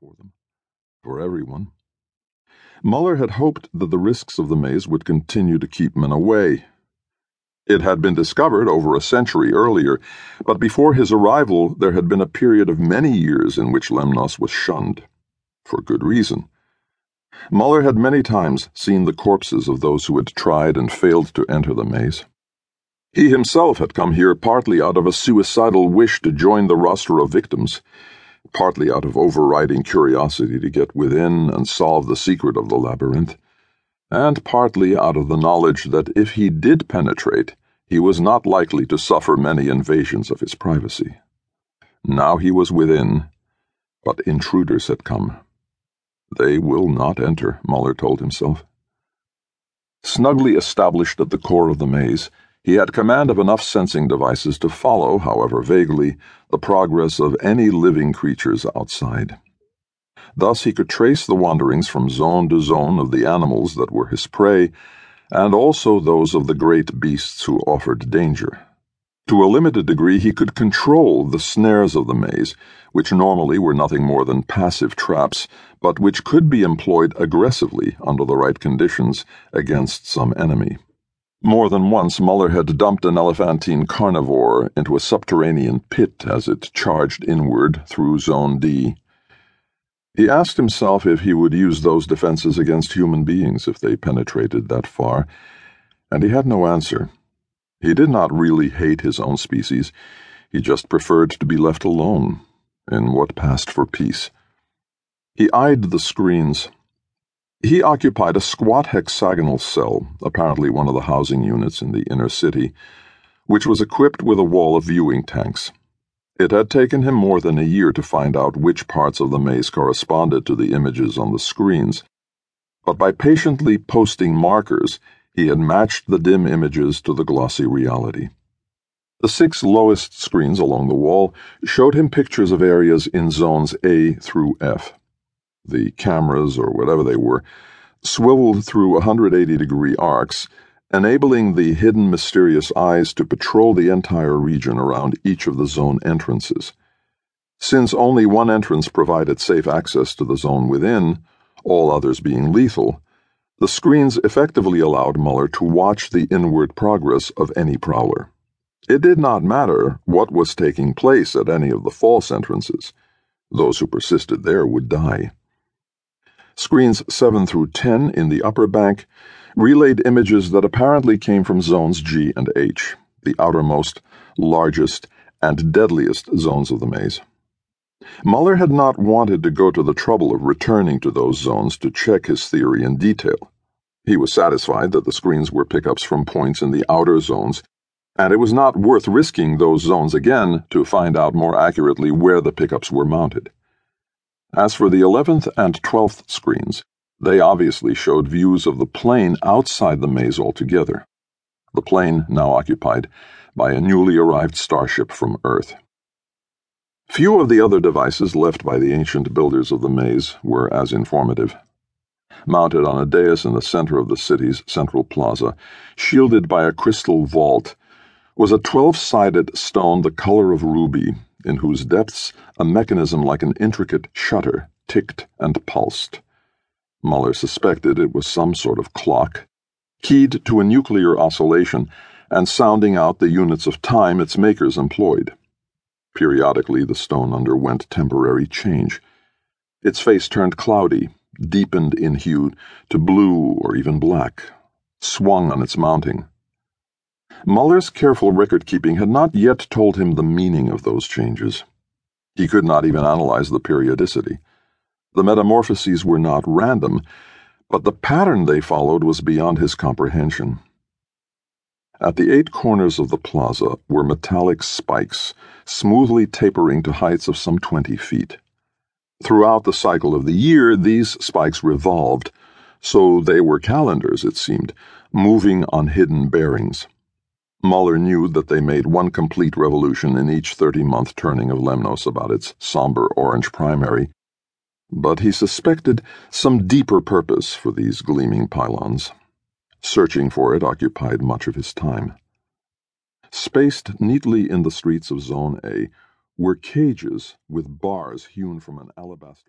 for them. For everyone. Muller had hoped that the risks of the maze would continue to keep men away. It had been discovered over a century earlier, but before his arrival there had been a period of many years in which Lemnos was shunned. For good reason. Muller had many times seen the corpses of those who had tried and failed to enter the maze. He himself had come here partly out of a suicidal wish to join the roster of victims, partly out of overriding curiosity to get within and solve the secret of the labyrinth, and partly out of the knowledge that if he did penetrate, he was not likely to suffer many invasions of his privacy. Now he was within, but intruders had come. They will not enter, Muller told himself. Snugly established at the core of the maze, he had command of enough sensing devices to follow, however vaguely, the progress of any living creatures outside. Thus he could trace the wanderings from zone to zone of the animals that were his prey, and also those of the great beasts who offered danger. To a limited degree, he could control the snares of the maze, which normally were nothing more than passive traps, but which could be employed aggressively under the right conditions against some enemy. More than once, Muller had dumped an elephantine carnivore into a subterranean pit as it charged inward through Zone D. He asked himself if he would use those defenses against human beings if they penetrated that far, and he had no answer. He did not really hate his own species. He just preferred to be left alone in what passed for peace. He eyed the screens. He occupied a squat hexagonal cell, apparently one of the housing units in the inner city, which was equipped with a wall of viewing tanks. It had taken him more than a year to find out which parts of the maze corresponded to the images on the screens, but by patiently posting markers, he had matched the dim images to the glossy reality. The six lowest screens along the wall showed him pictures of areas in zones A through F. The cameras, or whatever they were, swiveled through 180 degree arcs, enabling the hidden mysterious eyes to patrol the entire region around each of the zone entrances. Since only one entrance provided safe access to the zone within, all others being lethal, the screens effectively allowed Muller to watch the inward progress of any prowler. It did not matter what was taking place at any of the false entrances. Those who persisted there would die. Screens 7 through 10 in the upper bank relayed images that apparently came from zones G and H, the outermost, largest, and deadliest zones of the maze. Muller had not wanted to go to the trouble of returning to those zones to check his theory in detail. He was satisfied that the screens were pickups from points in the outer zones, and it was not worth risking those zones again to find out more accurately where the pickups were mounted. As for the 11th and 12th screens, they obviously showed views of the plain outside the maze altogether. The plain now occupied by a newly arrived starship from Earth. Few of the other devices left by the ancient builders of the maze were as informative. Mounted on a dais in the center of the city's central plaza, shielded by a crystal vault, was a twelve sided stone the color of ruby, in whose depths a mechanism like an intricate shutter ticked and pulsed. Muller suspected it was some sort of clock, keyed to a nuclear oscillation and sounding out the units of time its makers employed. Periodically, the stone underwent temporary change. Its face turned cloudy, deepened in hue to blue or even black, swung on its mounting. Muller's careful record keeping had not yet told him the meaning of those changes. He could not even analyze the periodicity. The metamorphoses were not random, but the pattern they followed was beyond his comprehension. At the eight corners of the plaza were metallic spikes, smoothly tapering to heights of some twenty feet. Throughout the cycle of the year, these spikes revolved, so they were calendars, it seemed, moving on hidden bearings. Muller knew that they made one complete revolution in each 30 month turning of Lemnos about its somber orange primary, but he suspected some deeper purpose for these gleaming pylons. Searching for it occupied much of his time. Spaced neatly in the streets of Zone A were cages with bars hewn from an alabaster.